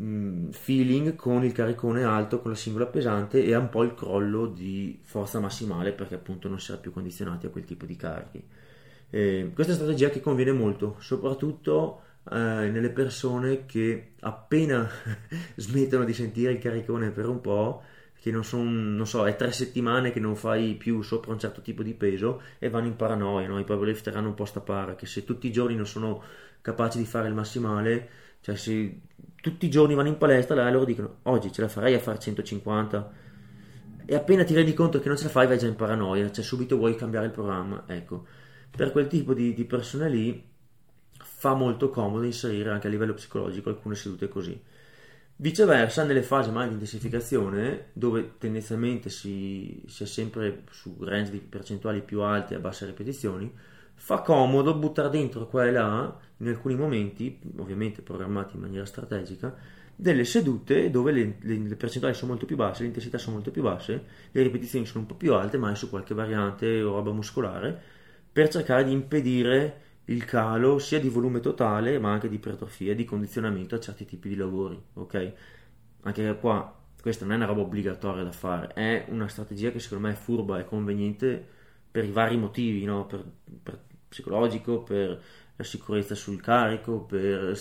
mm, feeling con il caricone alto, con la singola pesante e un po' il crollo di forza massimale perché appunto non si era più condizionati a quel tipo di carichi. Eh, questa è una strategia che conviene molto, soprattutto eh, nelle persone che appena smettono di sentire il caricone per un po', che non sono, non so, è tre settimane che non fai più sopra un certo tipo di peso e vanno in paranoia, no? i powerlifter hanno un po' sta para, che se tutti i giorni non sono capaci di fare il massimale, cioè se tutti i giorni vanno in palestra, là loro dicono oggi ce la farei a fare 150 e appena ti rendi conto che non ce la fai vai già in paranoia, cioè subito vuoi cambiare il programma, ecco. Per quel tipo di, di persone lì fa molto comodo inserire anche a livello psicologico alcune sedute così. Viceversa, nelle fasi mai di intensificazione, dove tendenzialmente si, si è sempre su range di percentuali più alti a basse ripetizioni, fa comodo buttare dentro qua e là, in alcuni momenti, ovviamente programmati in maniera strategica, delle sedute dove le, le, le, percentuali sono molto più basse, le intensità sono molto più basse, le ripetizioni sono un po' più alte, ma è su qualche variante o roba muscolare, per cercare di impedire il calo sia di volume totale ma anche di ipertrofia di condizionamento a certi tipi di lavori, ok? Anche qua questa non è una roba obbligatoria da fare, è una strategia che secondo me è furba e conveniente per i vari motivi, no? per, per psicologico, per la sicurezza sul carico, per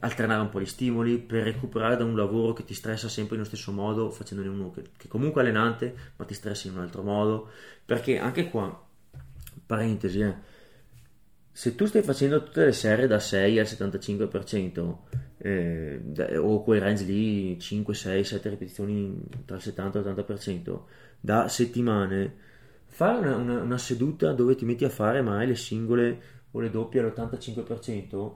alternare un po' gli stimoli, per recuperare da un lavoro che ti stressa sempre nello stesso modo, facendone uno che, che comunque è allenante, ma ti stressa in un altro modo, perché anche qua, parentesi, eh, se tu stai facendo tutte le serie da 6 al 75% eh, o quei range lì 5, 6, 7 ripetizioni tra il 70 e l'80% da settimane fare una, una, una, seduta dove ti metti a fare mai le singole o le doppie all'85%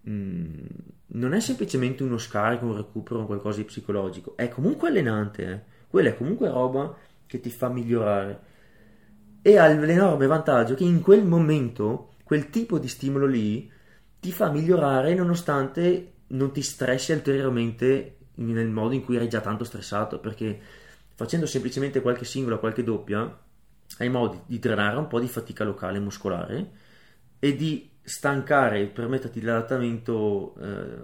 mh, mm, non è semplicemente uno scarico, un recupero, un qualcosa di psicologico. È comunque allenante eh. quella è comunque roba che ti fa migliorare e ha l'enorme vantaggio che in quel momento quel tipo di stimolo lì ti fa migliorare nonostante non ti stressi ulteriormente nel modo in cui eri già tanto stressato, perché facendo semplicemente qualche singola, qualche doppia, hai modo di drenare un po' di fatica locale muscolare e di stancare, permetterti l'adattamento eh,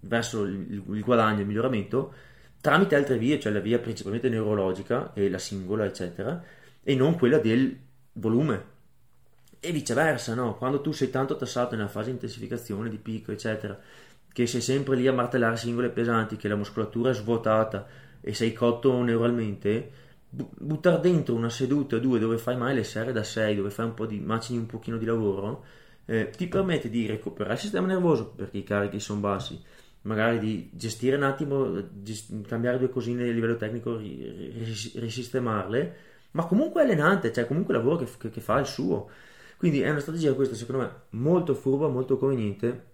verso il, il guadagno, il miglioramento, tramite altre vie, cioè la via principalmente neurologica e la singola, eccetera, e non quella del volume e viceversa, no? Quando tu sei tanto tassato nella fase di intensificazione, di picco, eccetera, che sei sempre lì a martellare singole pesanti, che la muscolatura è svuotata e sei cotto neuralmente, buttare dentro una seduta o due dove fai mai le serie da 6, dove fai un po' di macini un pochino di lavoro, eh, ti permette di recuperare il sistema nervoso perché i carichi sono bassi, magari di gestire un attimo, gest- cambiare due cosine a livello tecnico, risistemarle, ma comunque è allenante, cioè comunque il lavoro che, che, che fa il suo. Quindi è una strategia questa secondo me molto furba, molto conveniente,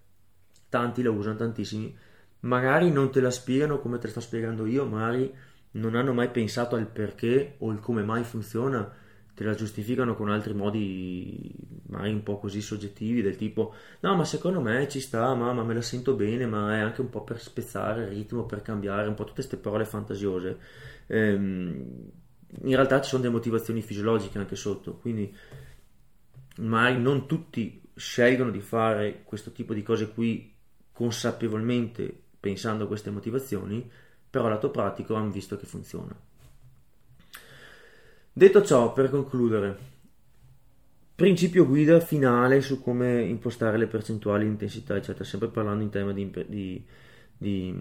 tanti la usano, tantissimi, magari non te la spiegano come te la sto spiegando io, magari non hanno mai pensato al perché o il come mai funziona, te la giustificano con altri modi magari un po' così soggettivi del tipo no ma secondo me ci sta, ma, ma me la sento bene, ma è anche un po' per spezzare il ritmo, per cambiare, un po' tutte queste parole fantasiose. Ehm, in realtà ci sono delle motivazioni fisiologiche anche sotto, quindi magari non tutti scelgono di fare questo tipo di cose qui consapevolmente pensando a queste motivazioni, però lato pratico hanno visto che funziona. Detto ciò, per concludere, principio guida finale su come impostare le percentuali di intensità, eccetera, sempre parlando in tema di, di, di,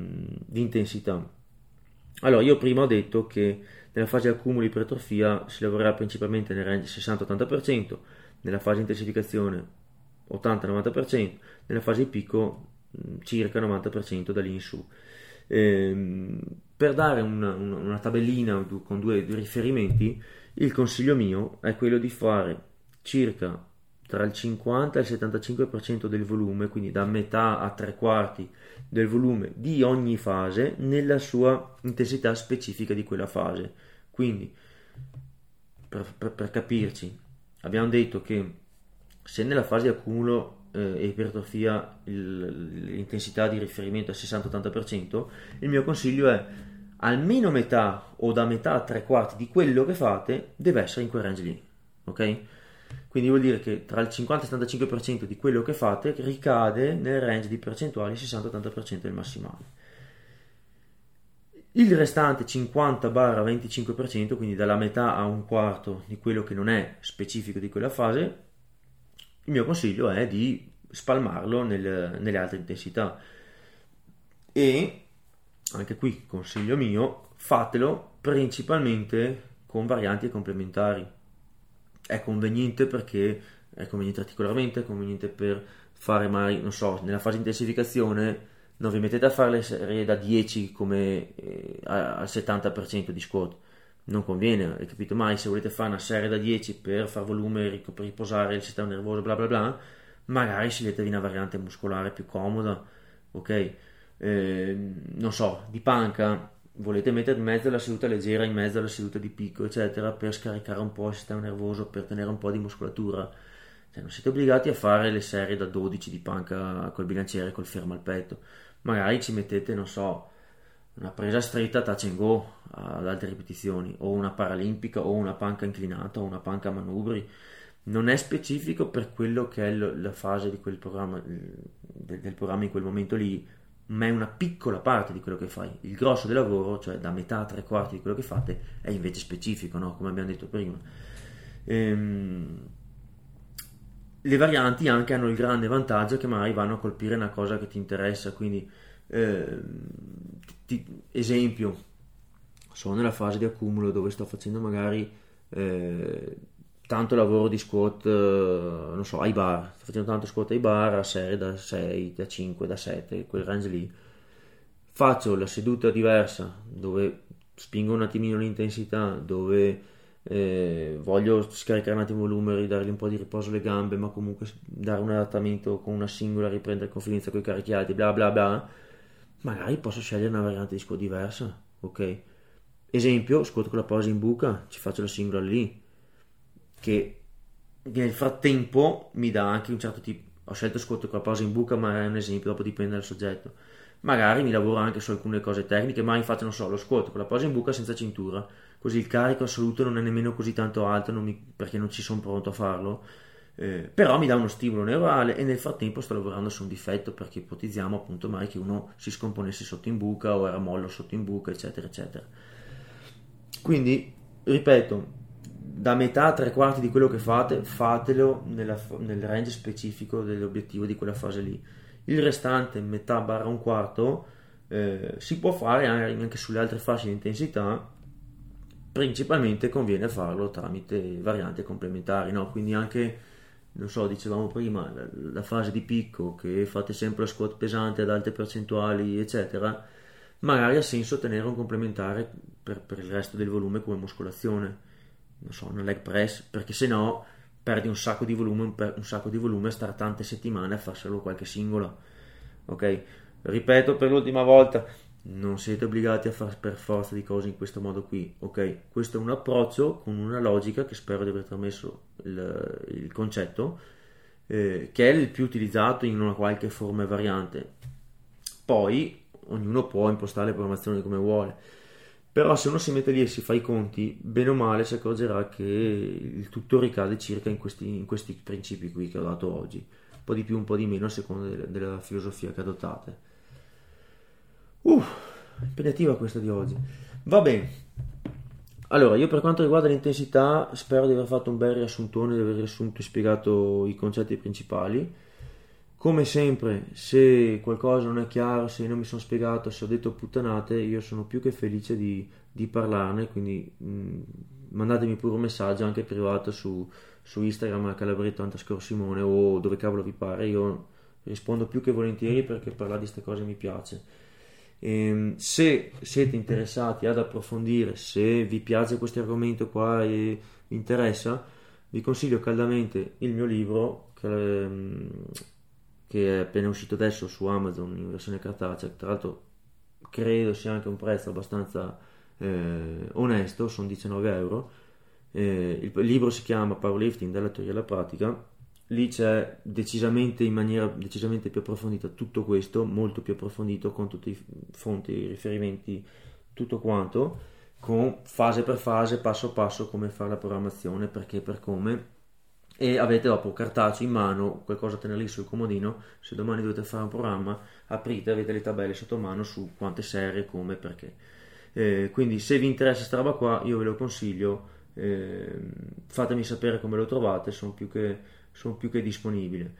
di intensità. Allora, io prima ho detto che nella fase accumulo ipertrofia si lavorerà principalmente nel range 60-80%, nella fase intensificazione 80-90%, nella fase picco circa 90% da lì in su. Ehm, per dare una, una, una tabellina con due, due riferimenti, il consiglio mio è quello di fare circa tra il 50 e il 75% del volume, quindi da metà a tre quarti del volume di ogni fase nella sua intensità specifica di quella fase. Quindi, per, per, per capirci, abbiamo detto che se nella fase di accumulo eh, e ipertrofia l'intensità di riferimento è 60-80%, il mio consiglio è almeno metà o da metà a tre quarti di quello che fate deve essere in quel range lì, ok? Quindi vuol dire che tra il 50 e il 75% di quello che fate ricade nel range di percentuali 60-80% del massimale. Il restante 50-25%, quindi dalla metà a un quarto di quello che non è specifico di quella fase, il mio consiglio è di spalmarlo nel, nelle altre intensità. E anche qui, consiglio mio, fatelo principalmente con varianti complementari. È conveniente perché è conveniente articolarmente, è conveniente per fare mai, non so, nella fase di intensificazione non vi mettete a fare le serie da 10 come eh, al 70% di squat. Non conviene, hai capito? Mai se volete fare una serie da 10 per far volume, per riposare il sistema nervoso bla bla bla magari sceglietevi una variante muscolare più comoda ok? Eh, non so di panca volete mettere in mezzo la seduta leggera in mezzo alla seduta di picco eccetera per scaricare un po' il sistema nervoso per tenere un po' di muscolatura cioè, non siete obbligati a fare le serie da 12 di panca col bilanciere col fermo al petto magari ci mettete, non so, una presa stretta touch and go ad alte ripetizioni, o una paralimpica, o una panca inclinata, o una panca manubri. Non è specifico per quello che è la fase di quel programma, del programma in quel momento lì, ma è una piccola parte di quello che fai. Il grosso del lavoro, cioè da metà a tre quarti di quello che fate, è invece specifico, no? come abbiamo detto prima. Ehm, le varianti anche hanno il grande vantaggio che magari vanno a colpire una cosa che ti interessa, quindi eh, ti, esempio, sono nella fase di accumulo dove sto facendo magari eh, tanto lavoro di squat, eh, non so, ai bar, sto facendo tanto squat ai bar a serie da 6, da 5, da 7, quel range lì. Faccio la seduta diversa dove spingo un attimino l'intensità, dove eh, voglio scaricare un attimo il volume, ridargli un po' di riposo alle gambe, ma comunque dare un adattamento con una singola, riprendere confidenza con i carichi alti, bla bla bla, magari posso scegliere una variante di squat diversa, ok? Esempio, squat con la pausa in buca, ci faccio la singola lì, che nel frattempo mi dà anche un certo tipo, ho scelto squat con la pausa in buca, ma è un esempio, dopo dipende dal soggetto. Magari mi lavoro anche su alcune cose tecniche, ma infatti non so, lo squat con la pausa in buca senza cintura, così il carico assoluto non è nemmeno così tanto alto non mi, perché non ci sono pronto a farlo eh, però mi dà uno stimolo neurale e nel frattempo sto lavorando su un difetto perché ipotizziamo appunto mai che uno si scomponesse sotto in buca o era mollo sotto in buca eccetera eccetera quindi ripeto da metà a tre quarti di quello che fate fatelo nella, nel range specifico dell'obiettivo di quella fase lì. Il restante metà barra un quarto eh, si può fare anche sulle altre fasce di intensità. Principalmente conviene farlo tramite varianti complementari, no? quindi anche, non so, dicevamo prima, la, la, fase di picco che fate sempre lo squat pesante ad alte percentuali, eccetera, magari ha senso tenere un complementare per, per il resto del volume come muscolazione, non so, una leg press, perché se no perdi un sacco di volume, un, sacco di volume a stare tante settimane a farselo qualche singola, ok? Ripeto per l'ultima volta, non siete obbligati a fare per forza di cose in questo modo qui, ok? Questo è un approccio con una logica che spero di aver trasmesso il, il concetto, eh, che è il più utilizzato in una qualche forma e variante. Poi ognuno può impostare le programmazioni come vuole, però se uno si mette lì e si fa i conti, bene o male si accorgerà che il tutto ricade circa in questi, in questi principi qui che ho dato oggi, un po' di più, un po' di meno a seconda della, della filosofia che adottate. Uh, impegnativa questa di oggi. Va bene. Allora, io per quanto riguarda l'intensità, spero di aver fatto un bel riassuntone, di aver riassunto e spiegato i concetti principali. Come sempre, se qualcosa non è chiaro, se non mi sono spiegato, se ho detto puttanate, io sono più che felice di, di parlarne, quindi mh, mandatemi pure un messaggio anche privato su, su Instagram a calabretto underscore Simone o dove cavolo vi pare, io rispondo più che volentieri perché parlare di queste cose mi piace. E, ehm, se siete interessati ad approfondire, se vi piace questo argomento qua e vi interessa, vi consiglio caldamente il mio libro che, ehm, che è appena uscito adesso su Amazon in versione cartacea, tra l'altro credo sia anche un prezzo abbastanza eh, onesto, sono 19 euro. Eh, il, libro si chiama Powerlifting dalla teoria alla pratica lì c'è decisamente in maniera decisamente più approfondita tutto questo, molto più approfondito con tutti i fonti, i riferimenti, tutto quanto, con fase per fase, passo passo come fare la programmazione, perché per come e avete dopo cartaceo in mano, qualcosa a tenere lì sul comodino, se domani dovete fare un programma, aprite, avete le tabelle sotto mano su quante serie, come, perché. Eh, quindi se vi interessa questa roba qua, io ve lo consiglio, eh, fatemi sapere come lo trovate, sono più che sono più che disponibile.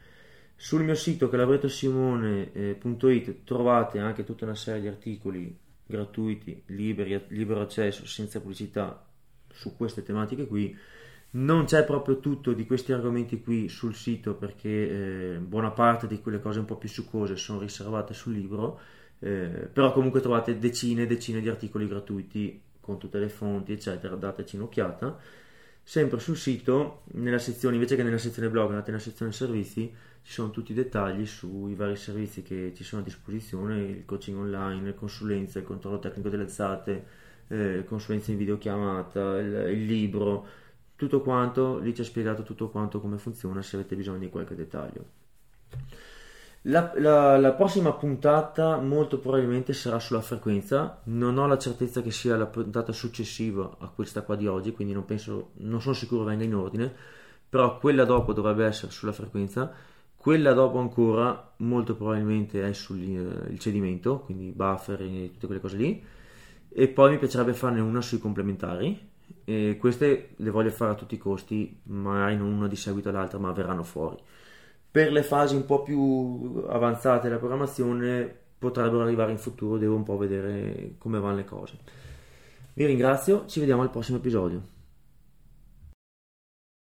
Sul mio sito calabrettosimone.it trovate anche tutta una serie di articoli gratuiti, liberi, libero accesso, senza pubblicità su queste tematiche qui. Non c'è proprio tutto di questi argomenti qui sul sito perché eh, buona parte di quelle cose un po' più succose sono riservate sul libro, eh, però comunque trovate decine e decine di articoli gratuiti con tutte le fonti, eccetera, dateci un'occhiata. Sempre sul sito, nella sezione, invece che nella sezione blog, andate nella sezione servizi, ci sono tutti i dettagli sui vari servizi che ci sono a disposizione, il coaching online, le consulenze, il controllo tecnico delle alzate, eh, consulenze in videochiamata, il, il libro, tutto quanto, lì c'è spiegato tutto quanto come funziona se avete bisogno di qualche dettaglio. La, la, la, prossima puntata molto probabilmente sarà sulla frequenza, non ho la certezza che sia la puntata successiva a questa qua di oggi, quindi non, penso, non sono sicuro venga in ordine, però quella dopo dovrebbe essere sulla frequenza, quella dopo ancora molto probabilmente è sul eh, cedimento, quindi buffer e tutte quelle cose lì, e poi mi piacerebbe farne una sui complementari, e queste le voglio fare a tutti i costi, magari non una di seguito all'altra, ma verranno fuori. Per le fasi un po' più avanzate della programmazione potrebbero arrivare in futuro, devo un po' vedere come vanno le cose. Vi ringrazio, ci vediamo al prossimo episodio.